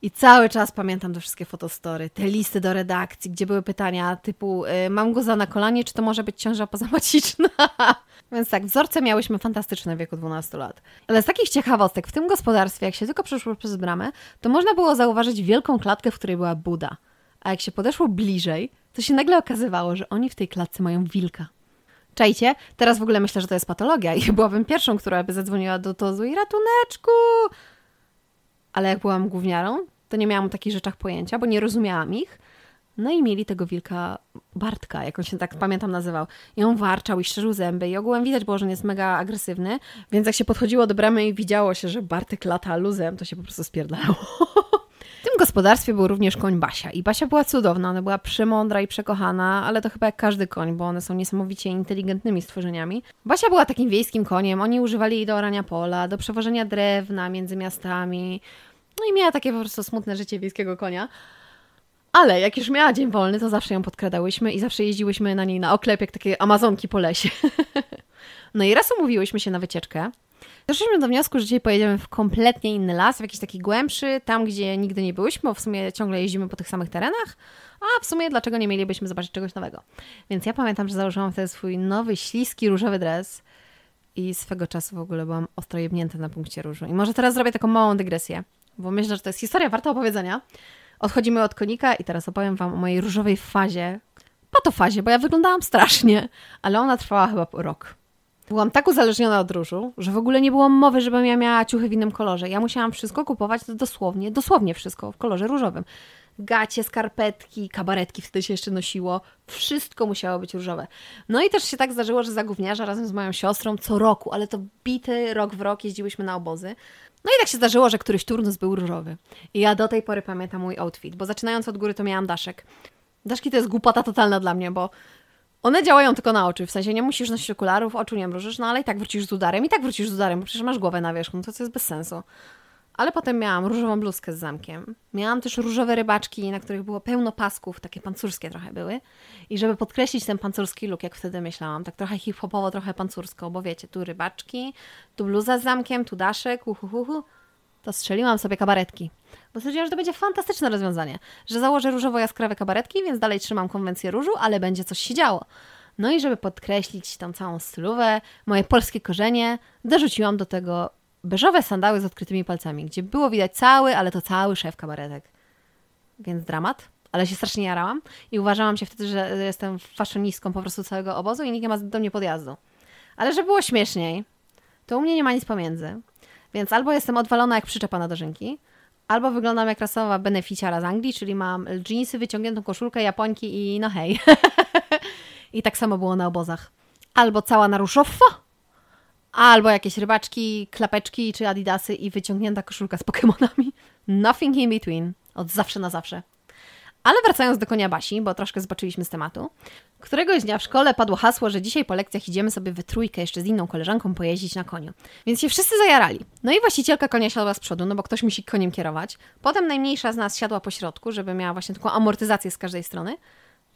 I cały czas pamiętam te wszystkie fotostory, te listy do redakcji, gdzie były pytania typu y, mam go za na kolanie, czy to może być ciąża pozamaciczna? <laughs> Więc tak, wzorce miałyśmy fantastyczne w wieku 12 lat. Ale z takich ciekawostek, w tym gospodarstwie, jak się tylko przeszło przez bramę, to można było zauważyć wielką klatkę, w której była Buda. A jak się podeszło bliżej, to się nagle okazywało, że oni w tej klatce mają wilka. Czajcie? Teraz w ogóle myślę, że to jest patologia i <laughs> byłabym pierwszą, która by zadzwoniła do Tozu i ratuneczku! Ale jak byłam gówniarą, to nie miałam o takich rzeczach pojęcia, bo nie rozumiałam ich. No i mieli tego wilka Bartka, jak on się tak pamiętam nazywał. I on warczał i szczerzył zęby i ogółem widać było, że on jest mega agresywny, więc jak się podchodziło do bramy i widziało się, że Bartek lata luzem, to się po prostu spierdalało. <laughs> Gospodarstwie był również koń Basia i Basia była cudowna, ona była przemądra i przekochana, ale to chyba jak każdy koń, bo one są niesamowicie inteligentnymi stworzeniami. Basia była takim wiejskim koniem, oni używali jej do orania pola, do przewożenia drewna między miastami, no i miała takie po prostu smutne życie wiejskiego konia. Ale jak już miała dzień wolny, to zawsze ją podkradałyśmy i zawsze jeździłyśmy na niej na oklep, jak takie amazonki po lesie. <laughs> no i raz umówiłyśmy się na wycieczkę. Doszliśmy do wniosku, że dzisiaj pojedziemy w kompletnie inny las, w jakiś taki głębszy, tam gdzie nigdy nie byłyśmy, bo w sumie ciągle jeździmy po tych samych terenach, a w sumie dlaczego nie mielibyśmy zobaczyć czegoś nowego. Więc ja pamiętam, że założyłam wtedy swój nowy, śliski, różowy dres i swego czasu w ogóle byłam ostro jebnięta na punkcie różu. I może teraz zrobię taką małą dygresję, bo myślę, że to jest historia warta opowiedzenia. Odchodzimy od konika i teraz opowiem Wam o mojej różowej fazie. Patofazie, bo ja wyglądałam strasznie, ale ona trwała chyba rok. Byłam tak uzależniona od różu, że w ogóle nie było mowy, żebym ja miała ciuchy w innym kolorze. Ja musiałam wszystko kupować dosłownie, dosłownie wszystko w kolorze różowym. Gacie, skarpetki, kabaretki wtedy się jeszcze nosiło. Wszystko musiało być różowe. No i też się tak zdarzyło, że za gówniarza razem z moją siostrą co roku, ale to bity rok w rok jeździłyśmy na obozy. No i tak się zdarzyło, że któryś turnus był różowy. I ja do tej pory pamiętam mój outfit, bo zaczynając od góry to miałam daszek. Daszki to jest głupota totalna dla mnie, bo one działają tylko na oczy, w sensie nie musisz nosić okularów, oczu nie mrużysz, no ale i tak wrócisz z udarem, i tak wrócisz z udarem, bo przecież masz głowę na wierzchu, no to co jest bez sensu. Ale potem miałam różową bluzkę z zamkiem. Miałam też różowe rybaczki, na których było pełno pasków, takie pancurskie trochę były. I żeby podkreślić ten pancurski look, jak wtedy myślałam, tak trochę hip-hopowo, trochę pancursko, bo wiecie, tu rybaczki, tu bluza z zamkiem, tu daszek, uhuhuhu, to strzeliłam sobie kabaretki. Bo stwierdziłam, że to będzie fantastyczne rozwiązanie, że założę różowo-jaskrawe kabaretki, więc dalej trzymam konwencję różu, ale będzie coś się działo. No i żeby podkreślić tą całą stylówę, moje polskie korzenie, dorzuciłam do tego beżowe sandały z odkrytymi palcami, gdzie było widać cały, ale to cały szef kabaretek. Więc dramat, ale się strasznie jarałam i uważałam się wtedy, że jestem faszonistką po prostu całego obozu i nikt nie ma do mnie podjazdu. Ale żeby było śmieszniej, to u mnie nie ma nic pomiędzy. Więc albo jestem odwalona jak przyczepa na dożynki, albo wyglądam jak rasowa beneficiara z Anglii, czyli mam jeansy, wyciągniętą koszulkę, japońki i no hej. <laughs> I tak samo było na obozach. Albo cała na różowo, albo jakieś rybaczki, klapeczki czy adidasy i wyciągnięta koszulka z Pokémonami. Nothing in between. Od zawsze na zawsze. Ale wracając do konia Basi, bo troszkę zboczyliśmy z tematu. Któregoś dnia w szkole padło hasło, że dzisiaj po lekcjach idziemy sobie we trójkę jeszcze z inną koleżanką pojeździć na koniu. Więc się wszyscy zajarali. No i właścicielka konia siadła z przodu, no bo ktoś musi koniem kierować. Potem najmniejsza z nas siadła po środku, żeby miała właśnie taką amortyzację z każdej strony.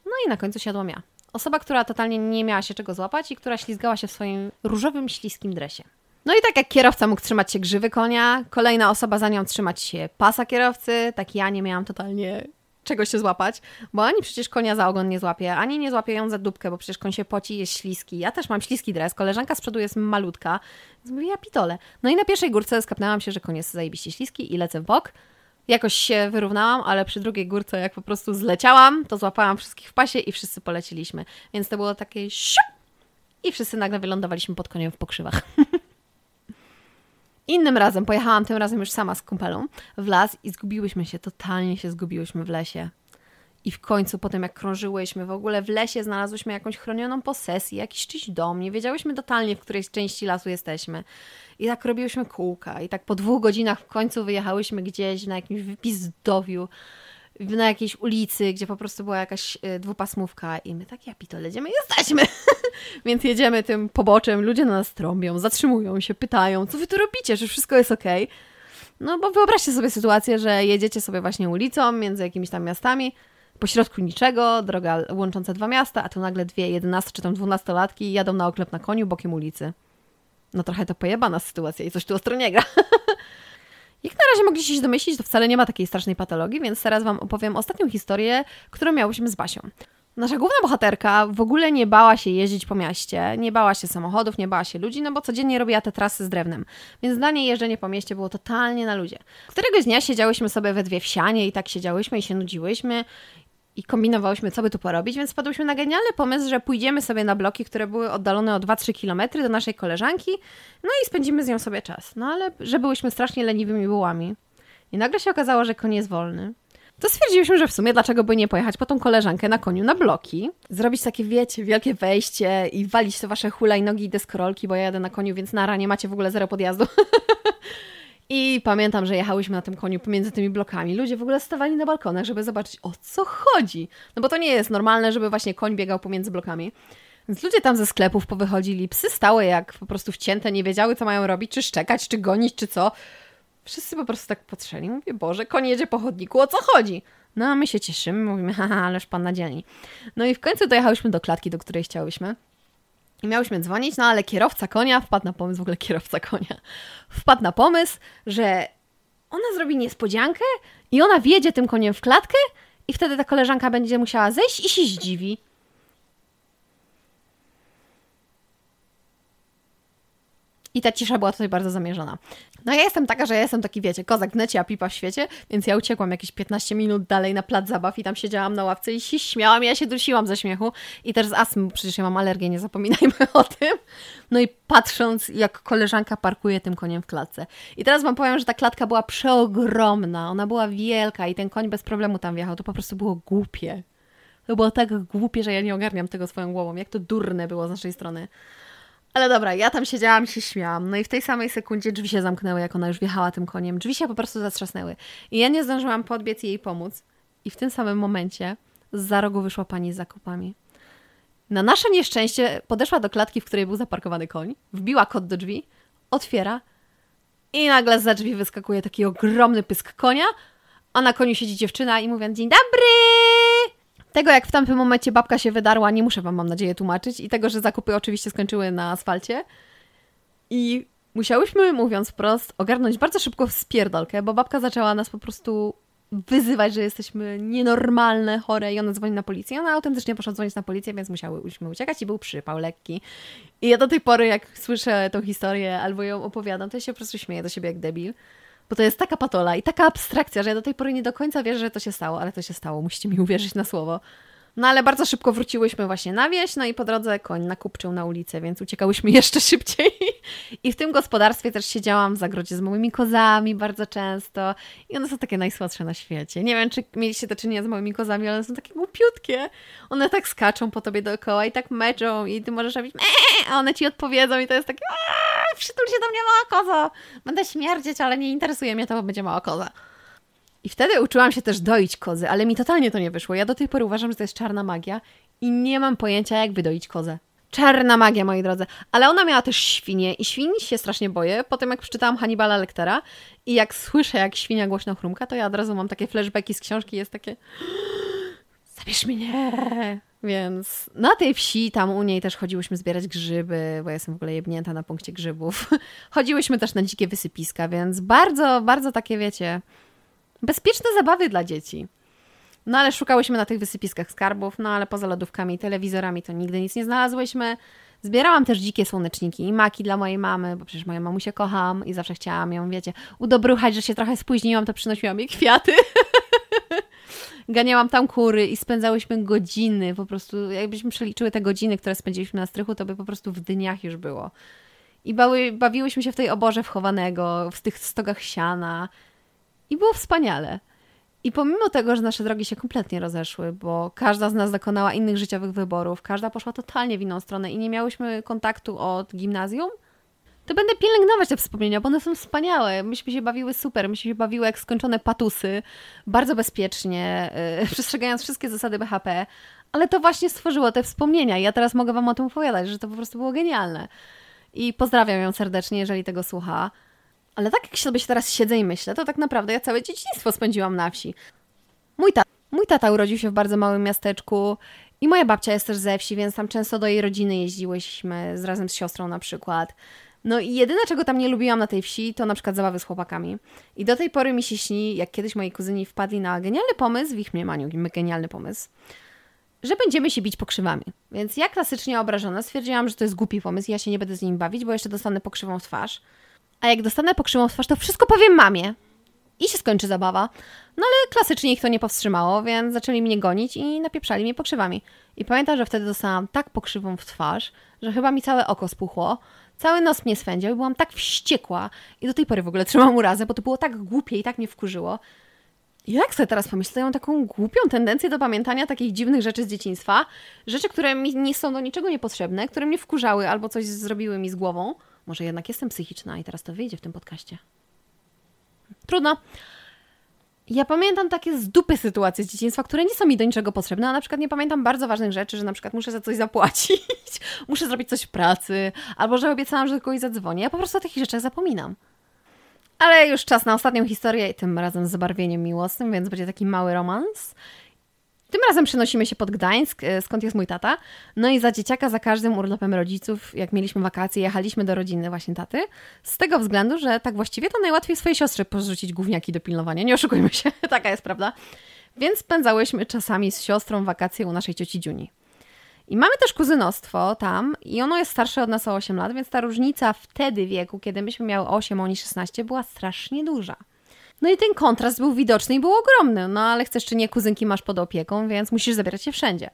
No i na końcu siadłam ja. Osoba, która totalnie nie miała się czego złapać i która ślizgała się w swoim różowym, śliskim dresie. No i tak jak kierowca mógł trzymać się grzywy konia, kolejna osoba za nią trzymać się pasa kierowcy, tak ja nie miałam totalnie czego się złapać, bo ani przecież konia za ogon nie złapie, ani nie złapie ją za dupkę, bo przecież koń się poci, jest śliski. Ja też mam śliski dres, koleżanka z przodu jest malutka, więc mówię, ja pitole. No i na pierwszej górce skapnęłam się, że koń jest zajebiście śliski i lecę w bok. Jakoś się wyrównałam, ale przy drugiej górce, jak po prostu zleciałam, to złapałam wszystkich w pasie i wszyscy poleciliśmy. Więc to było takie siup! I wszyscy nagle wylądowaliśmy pod koniem w pokrzywach. <laughs> Innym razem pojechałam, tym razem już sama z kumpelą, w las i zgubiłyśmy się, totalnie się zgubiłyśmy w lesie. I w końcu potem jak krążyłyśmy, w ogóle w lesie znalazłyśmy jakąś chronioną posesję, jakiś czyś dom, nie wiedziałyśmy totalnie, w której części lasu jesteśmy. I tak robiłyśmy kółka i tak po dwóch godzinach w końcu wyjechałyśmy gdzieś na jakimś wypizdowiu, na jakiejś ulicy, gdzie po prostu była jakaś y, dwupasmówka i my tak, ja pitole, gdzie my jesteśmy? <laughs> Więc jedziemy tym poboczem, ludzie na nas trąbią, zatrzymują się, pytają, co wy tu robicie, że wszystko jest okej? Okay? No bo wyobraźcie sobie sytuację, że jedziecie sobie właśnie ulicą między jakimiś tam miastami, po środku niczego, droga łącząca dwa miasta, a tu nagle dwie 11 czy tam 12 latki jadą na oklep na koniu bokiem ulicy. No trochę to pojebana sytuacja i coś tu ostro nie gra. <laughs> Jak na razie mogliście się domyślić, to wcale nie ma takiej strasznej patologii, więc teraz Wam opowiem ostatnią historię, którą miałyśmy z Basią. Nasza główna bohaterka w ogóle nie bała się jeździć po mieście, nie bała się samochodów, nie bała się ludzi, no bo codziennie robiła te trasy z drewnem. Więc dla niej jeżdżenie po mieście było totalnie na ludzie. Któregoś dnia siedziałyśmy sobie we dwie wsianie i tak siedziałyśmy i się nudziłyśmy i kombinowałyśmy, co by tu porobić, więc wpadłyśmy na genialny pomysł, że pójdziemy sobie na bloki, które były oddalone o 2-3 km do naszej koleżanki, no i spędzimy z nią sobie czas. No ale, że byłyśmy strasznie leniwymi bułami. I nagle się okazało, że koń jest wolny. To stwierdziliśmy, że w sumie dlaczego by nie pojechać po tą koleżankę na koniu na bloki, zrobić takie, wiecie, wielkie wejście i walić te wasze hulajnogi i deskorolki, bo ja jadę na koniu, więc nara, nie macie w ogóle zero podjazdu. <laughs> I pamiętam, że jechałyśmy na tym koniu pomiędzy tymi blokami. Ludzie w ogóle stawali na balkonach, żeby zobaczyć o co chodzi. No bo to nie jest normalne, żeby właśnie koń biegał pomiędzy blokami. Więc ludzie tam ze sklepów powychodzili, psy stały jak po prostu wcięte, nie wiedziały co mają robić, czy szczekać, czy gonić, czy co. Wszyscy po prostu tak patrzyli. Mówię, Boże, koń jedzie po chodniku, o co chodzi? No a my się cieszymy, mówimy, <laughs> haha, ależ pan na dzielni. No i w końcu dojechałyśmy do klatki, do której chciałyśmy. I miałyśmy dzwonić, no ale kierowca konia wpadł na pomysł, w ogóle kierowca konia, wpadł na pomysł, że ona zrobi niespodziankę i ona wjedzie tym koniem w klatkę i wtedy ta koleżanka będzie musiała zejść i się zdziwi. I ta cisza była tutaj bardzo zamierzona. No ja jestem taka, że ja jestem taki, wiecie, kozak w necie, a pipa w świecie, więc ja uciekłam jakieś 15 minut dalej na plac zabaw i tam siedziałam na ławce i się śmiałam ja się dusiłam ze śmiechu. I też z astmy, przecież ja mam alergię, nie zapominajmy <laughs> o tym. No i patrząc, jak koleżanka parkuje tym koniem w klatce. I teraz wam powiem, że ta klatka była przeogromna, ona była wielka i ten koń bez problemu tam wjechał. To po prostu było głupie. To było tak głupie, że ja nie ogarniam tego swoją głową. Jak to durne było z naszej strony. Ale dobra, ja tam siedziałam, się śmiałam. No i w tej samej sekundzie drzwi się zamknęły, jak ona już wjechała tym koniem. Drzwi się po prostu zatrzasnęły. I ja nie zdążyłam podbiec i jej pomóc. I w tym samym momencie z za rogu wyszła pani z zakupami. Na nasze nieszczęście podeszła do klatki, w której był zaparkowany koń, wbiła kod do drzwi, otwiera i nagle za drzwi wyskakuje taki ogromny pysk konia, a na koniu siedzi dziewczyna i mówiąc dzień dobry! Tego, jak w tamtym momencie babka się wydarła, nie muszę wam, mam nadzieję, tłumaczyć. I tego, że zakupy oczywiście skończyły na asfalcie. I musiałyśmy, mówiąc wprost, ogarnąć bardzo szybko spierdolkę, bo babka zaczęła nas po prostu wyzywać, że jesteśmy nienormalne, chore i ona dzwoni na policję. Ona autentycznie poszła dzwonić na policję, więc musiałyśmy uciekać i był przypał lekki. I ja do tej pory, jak słyszę tą historię albo ją opowiadam, to ja się po prostu śmieję do siebie jak debil. Bo to jest taka patola i taka abstrakcja, że ja do tej pory nie do końca wierzę, że to się stało, ale to się stało. Musicie mi uwierzyć na słowo. No ale bardzo szybko wróciłyśmy właśnie na wieś, no i po drodze koń nakupczył na ulicę, więc uciekałyśmy <laughs> jeszcze szybciej. I w tym gospodarstwie też siedziałam w zagrodzie z małymi kozami bardzo często. I one są takie najsłodsze na świecie. Nie wiem, czy mieliście do czynienia z małymi kozami, ale one są takie głupiutkie. One tak skaczą po tobie dookoła i tak meczą i ty możesz robić a one ci odpowiedzą i to jest takie przytul się do mnie mała koza. Będę śmierdzieć, ale nie interesuje mnie to, bo będzie mała koza. I wtedy uczyłam się też doić kozy, ale mi totalnie to nie wyszło. Ja do tej pory uważam, że to jest czarna magia i nie mam pojęcia, jak wydoić kozę. Czarna magia, moi drodzy. Ale ona miała też świnie i świni się strasznie boję. Potem jak przeczytałam Hannibala Lectera i jak słyszę, jak świnia głośno chrumka, to ja od razu mam takie flashbacki z książki jest takie zabierz mnie! Więc na tej wsi, tam u niej też chodziłyśmy zbierać grzyby, bo ja jestem w ogóle jebnięta na punkcie grzybów. <laughs> Chodziłyśmy też na dzikie wysypiska, więc bardzo, bardzo takie, wiecie, bezpieczne zabawy dla dzieci. No ale szukałyśmy na tych wysypiskach skarbów, no ale poza lodówkami i telewizorami to nigdy nic nie znalazłyśmy. Zbierałam też dzikie słoneczniki i maki dla mojej mamy, bo przecież moją mamusię kocham i zawsze chciałam ją, wiecie, udobruchać, że się trochę spóźniłam, to przynosiłam jej kwiaty. <laughs> Ganiałam tam kury i spędzałyśmy godziny, po prostu jakbyśmy przeliczyły te godziny, które spędziliśmy na strychu, to by po prostu w dniach już było. I bały, bawiłyśmy się w tej oborze wchowanego, w tych stogach siana. I było wspaniale. I pomimo tego, że nasze drogi się kompletnie rozeszły, bo każda z nas dokonała innych życiowych wyborów, każda poszła totalnie w inną stronę i nie miałyśmy kontaktu od gimnazjum, to będę pielęgnować te wspomnienia, bo one są wspaniałe. Myśmy się bawiły super, myśmy się bawiły jak skończone patusy, bardzo bezpiecznie, yy, <laughs> przestrzegając wszystkie zasady BHP, ale to właśnie stworzyło te wspomnienia. Ja teraz mogę Wam o tym opowiadać, że to po prostu było genialne. I pozdrawiam ją serdecznie, jeżeli tego słucha. Ale tak jak sobie teraz siedzę i myślę, to tak naprawdę ja całe dzieciństwo spędziłam na wsi. Mój, ta mój tata urodził się w bardzo małym miasteczku i moja babcia jest też ze wsi, więc tam często do jej rodziny jeździłyśmy z, razem z siostrą na przykład. No i jedyne, czego tam nie lubiłam na tej wsi, to na przykład zabawy z chłopakami. I do tej pory mi się śni, jak kiedyś moi kuzyni wpadli na genialny pomysł, w ich mniemaniu genialny pomysł, że będziemy się bić pokrzywami. Więc ja klasycznie obrażona stwierdziłam, że to jest głupi pomysł, ja się nie będę z nim bawić, bo jeszcze dostanę pokrzywą w twarz. A jak dostanę pokrzywą twarz, to wszystko powiem mamie. I się skończy zabawa. No ale klasycznie ich to nie powstrzymało, więc zaczęli mnie gonić i napieprzali mnie pokrzywami. I pamiętam, że wtedy dostałam tak pokrzywą w twarz, że chyba mi całe oko spuchło. Cały nos mnie swędział i byłam tak wściekła. I do tej pory w ogóle trzymam urazę, bo to było tak głupie i tak mnie wkurzyło. Jak sobie teraz pomyślę, ja mam taką głupią tendencję do pamiętania takich dziwnych rzeczy z dzieciństwa. Rzeczy, które mi nie są do niczego niepotrzebne, które mnie wkurzały albo coś zrobiły mi z głową. Może jednak jestem psychiczna i teraz to wyjdzie w tym podcaście. Trudno. Ja pamiętam takie z dupy sytuacje z dzieciństwa, które nie są mi do niczego potrzebne, a na przykład nie pamiętam bardzo ważnych rzeczy, że na przykład muszę za coś zapłacić, <laughs> muszę zrobić coś w pracy, albo że obiecałam, że kogoś zadzwonię. Ja po prostu o takich rzeczach zapominam. Ale już czas na ostatnią historię i tym razem z zabarwieniem miłosnym, więc będzie taki mały romans. Tym razem przenosimy się pod Gdańsk, e, skąd jest mój tata. No i za dzieciaka, za każdym urlopem rodziców, jak mieliśmy wakacje, jechaliśmy do rodziny właśnie taty. Z tego względu, że tak właściwie to najłatwiej swojej siostrze porzucić gówniaki do pilnowania. Nie oszukujmy się, <laughs> taka jest prawda. Więc spędzałyśmy czasami z siostrą wakacje u naszej cioci Dziuni. I mamy też kuzynostwo tam i ono jest starsze od nas o 8 lat, więc ta różnica wtedy wieku, kiedy myśmy miały 8, oni 16, była strasznie duża. No i ten kontrast był widoczny i był ogromny, no ale chcesz czy nie, kuzynki masz pod opieką, więc musisz zabierać się wszędzie.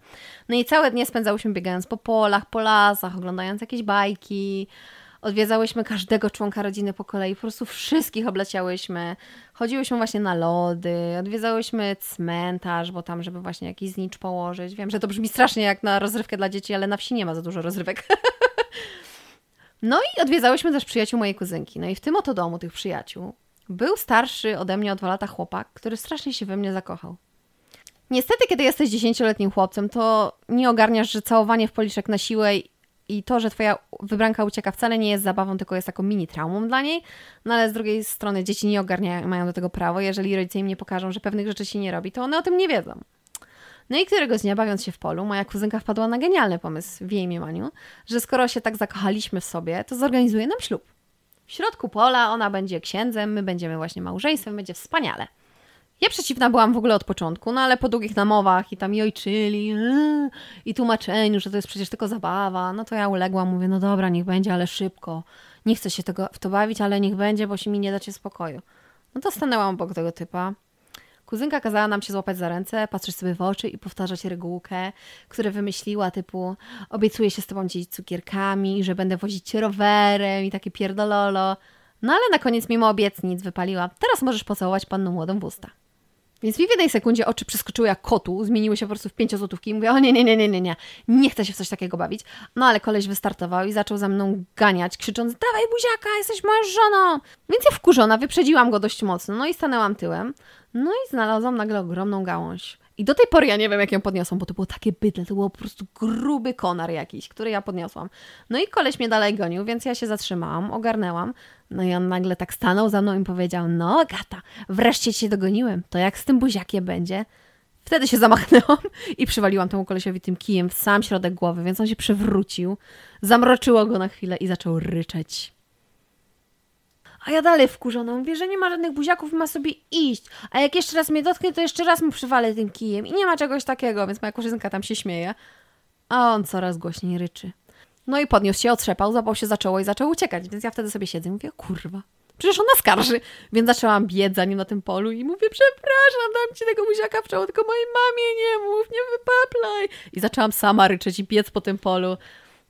No i całe dnie spędzałyśmy biegając po polach, po lasach, oglądając jakieś bajki, odwiedzałyśmy każdego członka rodziny po kolei, po prostu wszystkich obleciałyśmy. Chodziłyśmy właśnie na lody, odwiedzałyśmy cmentarz, bo tam, żeby właśnie jakiś znicz położyć. Wiem, że to brzmi strasznie jak na rozrywkę dla dzieci, ale na wsi nie ma za dużo rozrywek. <laughs> no i odwiedzałyśmy też przyjaciół mojej kuzynki. No i w tym oto domu tych przyjaciół był starszy ode mnie o dwa lata chłopak, który strasznie się we mnie zakochał. Niestety, kiedy jesteś dziesięcioletnim chłopcem, to nie ogarniasz, że całowanie w policzek na siłę i to, że twoja wybranka ucieka wcale nie jest zabawą, tylko jest taką mini traumą dla niej, no ale z drugiej strony dzieci nie ogarniają, mają do tego prawo, jeżeli rodzice im nie pokażą, że pewnych rzeczy się nie robi, to one o tym nie wiedzą. No i któregoś dnia, bawiąc się w polu, moja kuzynka wpadła na genialny pomysł w jej mniemaniu, że skoro się tak zakochaliśmy w sobie, to zorganizuje nam ślub. W środku pola ona będzie księdzem, my będziemy właśnie małżeństwem, będzie wspaniale. Ja przeciwna byłam w ogóle od początku, no ale po długich namowach i tam ojczyli yy, i tłumaczeniu, że to jest przecież tylko zabawa, no to ja uległam, mówię, no dobra, niech będzie, ale szybko. Nie chcę się tego, w to bawić, ale niech będzie, bo się mi nie dacie spokoju. No to stanęłam obok tego typa. Kuzynka kazała nam się złapać za ręce, patrzeć sobie w oczy i powtarzać regułkę, które wymyśliła, typu obiecuję się z tobą dzielić cukierkami, że będę wozić rowerem i takie pierdololo. No ale na koniec mimo obietnic wypaliła, teraz możesz pocałować panną młodą w usta. Więc mi w jednej sekundzie oczy przeskoczyły jak kotu, zmieniły się po prostu w pięciozłotówki i mówię, o nie, nie, nie, nie, nie, nie, nie chcę się w coś takiego bawić. No ale koleś wystartował i zaczął za mną ganiać, krzycząc, dawaj buziaka, jesteś moją żoną. Więc ja wkurzona, wyprzedziłam go dość mocno, no i stanęłam tyłem. No i znalazłam nagle ogromną gałąź. I do tej pory ja nie wiem, jak ją podniosłam, bo to było takie bydle, to było po prostu gruby konar jakiś, który ja podniosłam. No i koleś mnie dalej gonił, więc ja się zatrzymałam, ogarnęłam. No i on nagle tak stanął za mną i powiedział, no gata, wreszcie cię dogoniłem, to jak z tym buziakiem będzie? Wtedy się zamachnęłam i przywaliłam temu kolesiowi tym kijem w sam środek głowy, więc on się przewrócił, zamroczyło go na chwilę i zaczął ryczeć. A ja dalej wkurzona mówię, że nie ma żadnych buziaków i ma sobie iść. A jak jeszcze raz mnie dotknie, to jeszcze raz mu przywalę tym kijem. I nie ma czegoś takiego, więc moja koleżanka tam się śmieje. A on coraz głośniej ryczy. No i podniósł się, otrzepał, zapał się za czoło i zaczął uciekać. Więc ja wtedy sobie siedzę i mówię, kurwa, przecież on skarży. Więc zaczęłam biec za nim na tym polu i mówię, przepraszam, dam ci tego buziaka w czoło, tylko mojej mamie nie mów, nie wypaplaj. I zaczęłam sama ryczeć i biec po tym polu.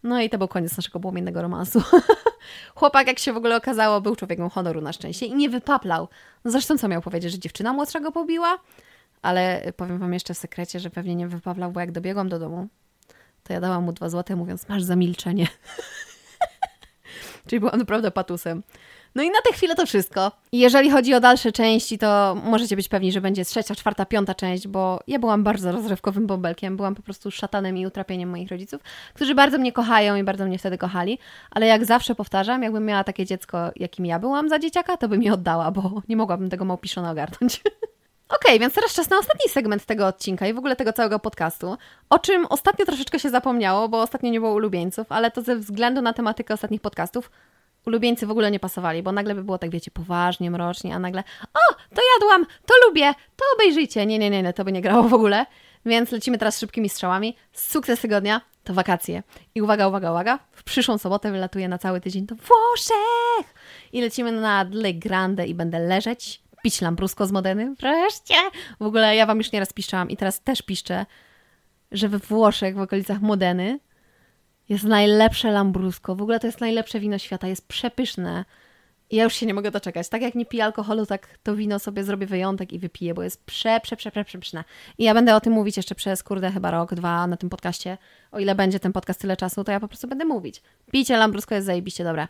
No i to był koniec naszego płomiennego romansu. <laughs> Chłopak, jak się w ogóle okazało, był człowiekiem honoru na szczęście i nie wypaplał. No zresztą co miał powiedzieć, że dziewczyna młodsza go pobiła? Ale powiem wam jeszcze w sekrecie, że pewnie nie wypaplał, bo jak dobiegłam do domu, to ja dałam mu dwa złote, mówiąc, masz za milczenie. <laughs> Czyli byłam naprawdę patusem. No i na tę chwilę to wszystko. jeżeli chodzi o dalsze części, to możecie być pewni, że będzie trzecia, czwarta, piąta część, bo ja byłam bardzo rozrywkowym bąbelkiem. Byłam po prostu szatanem i utrapieniem moich rodziców, którzy bardzo mnie kochają i bardzo mnie wtedy kochali. Ale jak zawsze powtarzam, jakbym miała takie dziecko, jakim ja byłam za dzieciaka, to bym je oddała, bo nie mogłabym tego małpiszona ogarnąć. <laughs> Okay, więc teraz czas na ostatni segment tego odcinka i w ogóle tego całego podcastu, o czym ostatnio troszeczkę się zapomniało, bo ostatnio nie było ulubieńców, ale to ze względu na tematykę ostatnich podcastów ulubieńcy w ogóle nie pasowali, bo nagle by było tak, wiecie, poważnie, mrocznie, a nagle o, to jadłam, to lubię, to obejrzyjcie. Nie, nie, nie, nie to by nie grało w ogóle. Więc lecimy teraz szybkimi strzałami. Sukces tygodnia to wakacje. I uwaga, uwaga, uwaga, w przyszłą sobotę wylatuję na cały tydzień do Włoszech! I lecimy na Le Grande i będę leżeć, pić lambrusco z Modeny. Wreszcie! W ogóle ja Wam już nieraz piszczałam i teraz też piszczę, że we Włoszech, w okolicach Modeny, jest najlepsze Lambrusco. W ogóle to jest najlepsze wino świata. Jest przepyszne. Ja już się nie mogę doczekać. Tak jak nie piję alkoholu, tak to wino sobie zrobię wyjątek i wypiję, bo jest prze, prze, prze, prze, przepyszne. I ja będę o tym mówić jeszcze przez, kurde, chyba rok, dwa na tym podcaście. O ile będzie ten podcast tyle czasu, to ja po prostu będę mówić. Picie Lambrusco jest zajebiście dobre.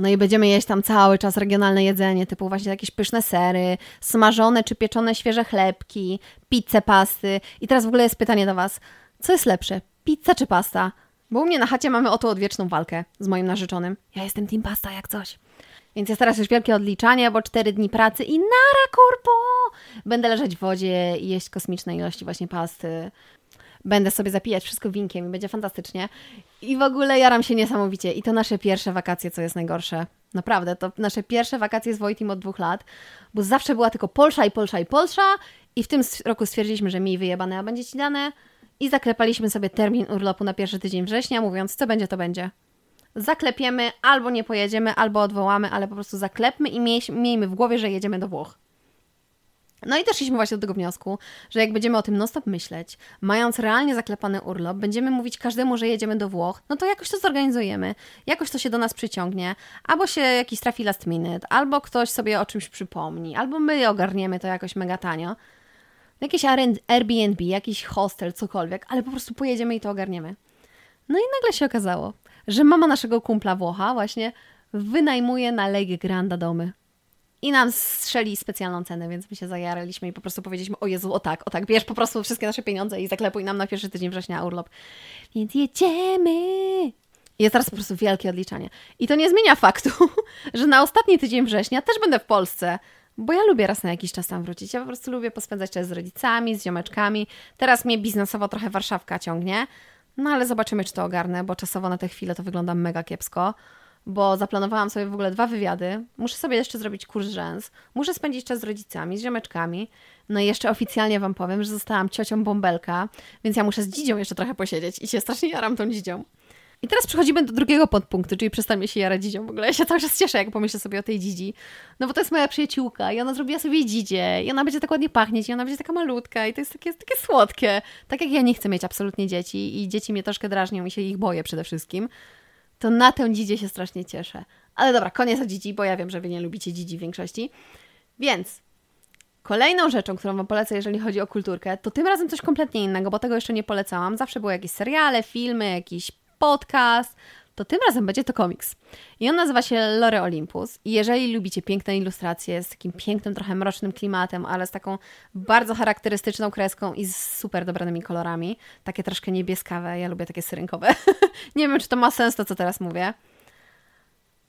No i będziemy jeść tam cały czas regionalne jedzenie, typu właśnie jakieś pyszne sery, smażone czy pieczone świeże chlebki, pizzę, pasty. I teraz w ogóle jest pytanie do Was. Co jest lepsze? Pizza czy pasta? Bo u mnie na chacie mamy o to odwieczną walkę z moim narzeczonym. Ja jestem team pasta jak coś. Więc jest teraz już wielkie odliczanie, bo cztery dni pracy i nara korpo! Będę leżeć w wodzie i jeść kosmiczne ilości właśnie pasty. Będę sobie zapijać wszystko winkiem i będzie fantastycznie. I w ogóle jaram się niesamowicie. I to nasze pierwsze wakacje, co jest najgorsze. Naprawdę, to nasze pierwsze wakacje z Wojtim od dwóch lat, bo zawsze była tylko Polsza i Polsza i Polsza i w tym roku stwierdziliśmy, że mi wyjebane, a będzie ci dane i zaklepaliśmy sobie termin urlopu na pierwszy tydzień września, mówiąc, co będzie, to będzie. Zaklepiemy, albo nie pojedziemy, albo odwołamy, ale po prostu zaklepmy i miej, miejmy w głowie, że jedziemy do Włoch. No i doszliśmy właśnie do tego wniosku, że jak będziemy o tym non-stop myśleć, mając realnie zaklepany urlop, będziemy mówić każdemu, że jedziemy do Włoch, no to jakoś to zorganizujemy, jakoś to się do nas przyciągnie, albo się jakiś trafi last minute, albo ktoś sobie o czymś przypomni, albo my ogarniemy to jakoś mega tanio jakieś Airbnb, jakiś hostel, cokolwiek, ale po prostu pojedziemy i to ogarniemy. No i nagle się okazało, że mama naszego kumpla Włocha właśnie wynajmuje na Lake Granda domy. I nam strzeli specjalną cenę, więc my się zajaraliśmy i po prostu powiedzieliśmy, o Jezu, o tak, o tak, bierz po prostu wszystkie nasze pieniądze i zaklepuj nam na pierwszy tydzień września urlop. Więc jedziemy! jest teraz po prostu wielkie odliczanie. I to nie zmienia faktu, <laughs> że na ostatni tydzień września też będę w Polsce. Bo ja lubię raz na jakiś czas tam wrócić. Ja po prostu lubię pospędzać czas z rodzicami, z ziomeczkami. Teraz mnie biznesowo trochę Warszawka ciągnie. No ale zobaczymy, czy to ogarnę, bo czasowo na tę chwilę to wygląda mega kiepsko. Bo zaplanowałam sobie w ogóle dwa wywiady. Muszę sobie jeszcze zrobić kurs rzęs. Muszę spędzić czas z rodzicami, z ziomeczkami. No i jeszcze oficjalnie Wam powiem, że zostałam ciocią bąbelka, więc ja muszę z dzidzią jeszcze trochę posiedzieć i się strasznie jaram tą dzidzią. I teraz przechodzimy do drugiego podpunktu, czyli przestańmy się jarać dzidzią. W ogóle ja się cały czas cieszę, jak pomyślę sobie o tej dzidzi. No bo to jest moja przyjaciółka i ona zrobiła sobie dzidzie i ona będzie tak ładnie pachnieć i ona będzie taka malutka i to jest takie, takie słodkie. Tak jak ja nie chcę mieć absolutnie dzieci i dzieci mnie troszkę drażnią i się ich boję przede wszystkim, to na tę dzidzie się strasznie cieszę. Ale dobra, koniec o dzidzi, bo ja wiem, że wy nie lubicie dzidzi w większości. Więc Kolejną rzeczą, którą Wam polecę, jeżeli chodzi o kulturkę, to tym razem coś kompletnie innego, bo tego jeszcze nie polecałam. Zawsze były jakieś seriale, filmy, jakiś podcast, to tym razem będzie to komiks. I on nazywa się Lore Olympus. I jeżeli lubicie piękne ilustracje z takim pięknym, trochę mrocznym klimatem, ale z taką bardzo charakterystyczną kreską i z super dobranymi kolorami, takie troszkę niebieskawe, ja lubię takie syrynkowe. <laughs> Nie wiem, czy to ma sens to, co teraz mówię.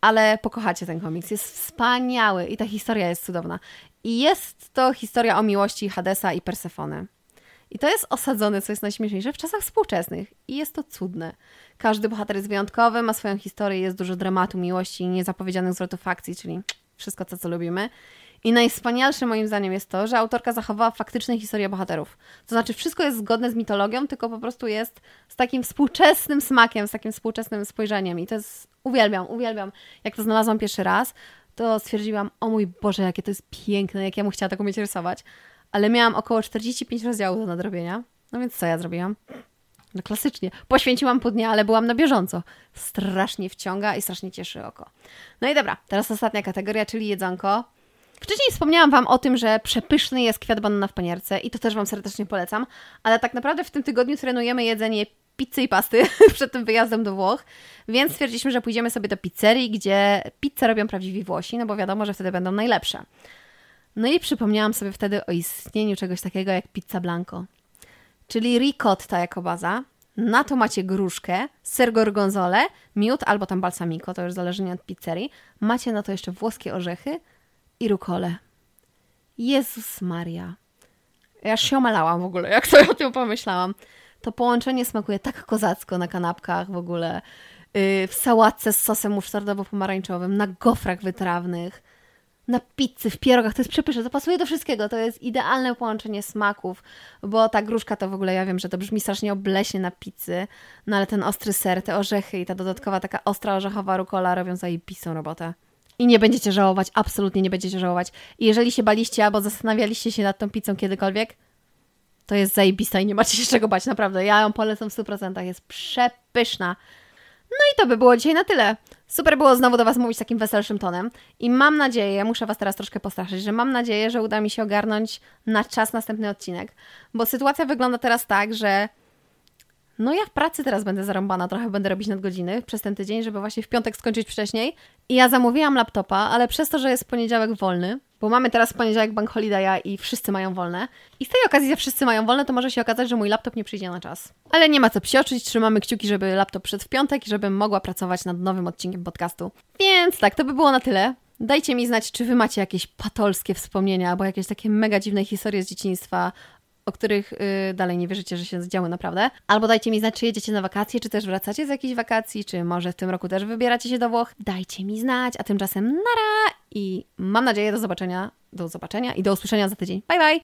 Ale pokochacie ten komiks. Jest wspaniały i ta historia jest cudowna. I jest to historia o miłości Hadesa i Persefony. I to jest osadzone, co jest najśmieszniejsze, w czasach współczesnych. I jest to cudne. Każdy bohater jest wyjątkowy, ma swoją historię, jest dużo dramatu, miłości i niezapowiedzianych zwrotów akcji, czyli wszystko to, co lubimy. I najwspanialsze moim zdaniem jest to, że autorka zachowała faktyczne historie bohaterów. To znaczy, wszystko jest zgodne z mitologią, tylko po prostu jest z takim współczesnym smakiem, z takim współczesnym spojrzeniem. I to jest. Uwielbiam, uwielbiam. Jak to znalazłam pierwszy raz, to stwierdziłam, o mój Boże, jakie to jest piękne, jak ja mu chciała tak umieć rysować. Ale miałam około 45 rozdziałów do nadrobienia. No więc co ja zrobiłam? No klasycznie. Poświęciłam pół dnia, ale byłam na bieżąco. Strasznie wciąga i strasznie cieszy oko. No i dobra, teraz ostatnia kategoria, czyli jedzonko. Wcześniej wspomniałam Wam o tym, że przepyszny jest kwiat banana w panierce i to też Wam serdecznie polecam, ale tak naprawdę w tym tygodniu trenujemy jedzenie pizzy i pasty <laughs> przed tym wyjazdem do Włoch, więc stwierdziliśmy, że pójdziemy sobie do pizzerii, gdzie pizzę robią prawdziwi Włosi, no bo wiadomo, że wtedy będą najlepsze. No i przypomniałam sobie wtedy o istnieniu czegoś takiego jak pizza blanco, czyli ricotta jako baza. Na to macie gruszkę, ser gorgonzole, miód albo tam balsamico, to już zależnie od pizzerii. Macie na to jeszcze włoskie orzechy i rukole. Jezus Maria. Ja się omalałam w ogóle, jak sobie o tym pomyślałam. To połączenie smakuje tak kozacko na kanapkach w ogóle, yy, w sałatce z sosem musztardowo-pomarańczowym, na gofrach wytrawnych na pizzy, w pierogach, to jest przepyszne, to pasuje do wszystkiego, to jest idealne połączenie smaków, bo ta gruszka to w ogóle, ja wiem, że to brzmi strasznie obleśnie na pizzy, no ale ten ostry ser, te orzechy i ta dodatkowa taka ostra orzechowa rukola robią zajebistą robotę. I nie będziecie żałować, absolutnie nie będziecie żałować. I jeżeli się baliście albo zastanawialiście się nad tą pizzą kiedykolwiek, to jest zajebista i nie macie się czego bać, naprawdę. Ja ją polecam w 100%, jest przepyszna. No i to by było dzisiaj na tyle. Super było znowu do Was mówić takim weselszym tonem. I mam nadzieję, muszę Was teraz troszkę postraszyć, że mam nadzieję, że uda mi się ogarnąć na czas następny odcinek, bo sytuacja wygląda teraz tak, że no ja w pracy teraz będę zarąbana, trochę będę robić nadgodziny przez ten tydzień, żeby właśnie w piątek skończyć wcześniej. I ja zamówiłam laptopa, ale przez to, że jest poniedziałek wolny, bo mamy teraz poniedziałek bank holiday'a i wszyscy mają wolne. I z tej okazji, że wszyscy mają wolne, to może się okazać, że mój laptop nie przyjdzie na czas. Ale nie ma co psioczyć, trzymamy kciuki, żeby laptop przyszedł w piątek i żebym mogła pracować nad nowym odcinkiem podcastu. Więc tak, to by było na tyle. Dajcie mi znać, czy wy macie jakieś patolskie wspomnienia, albo jakieś takie mega dziwne historie z dzieciństwa, o których yy, dalej nie wierzycie, że się zdziały naprawdę. Albo dajcie mi znać, czy jedziecie na wakacje, czy też wracacie z jakichś wakacji, czy może w tym roku też wybieracie się do Włoch. Dajcie mi znać, a tymczasem nara i mam nadzieję do zobaczenia, do zobaczenia i do usłyszenia za tydzień. Bye bye!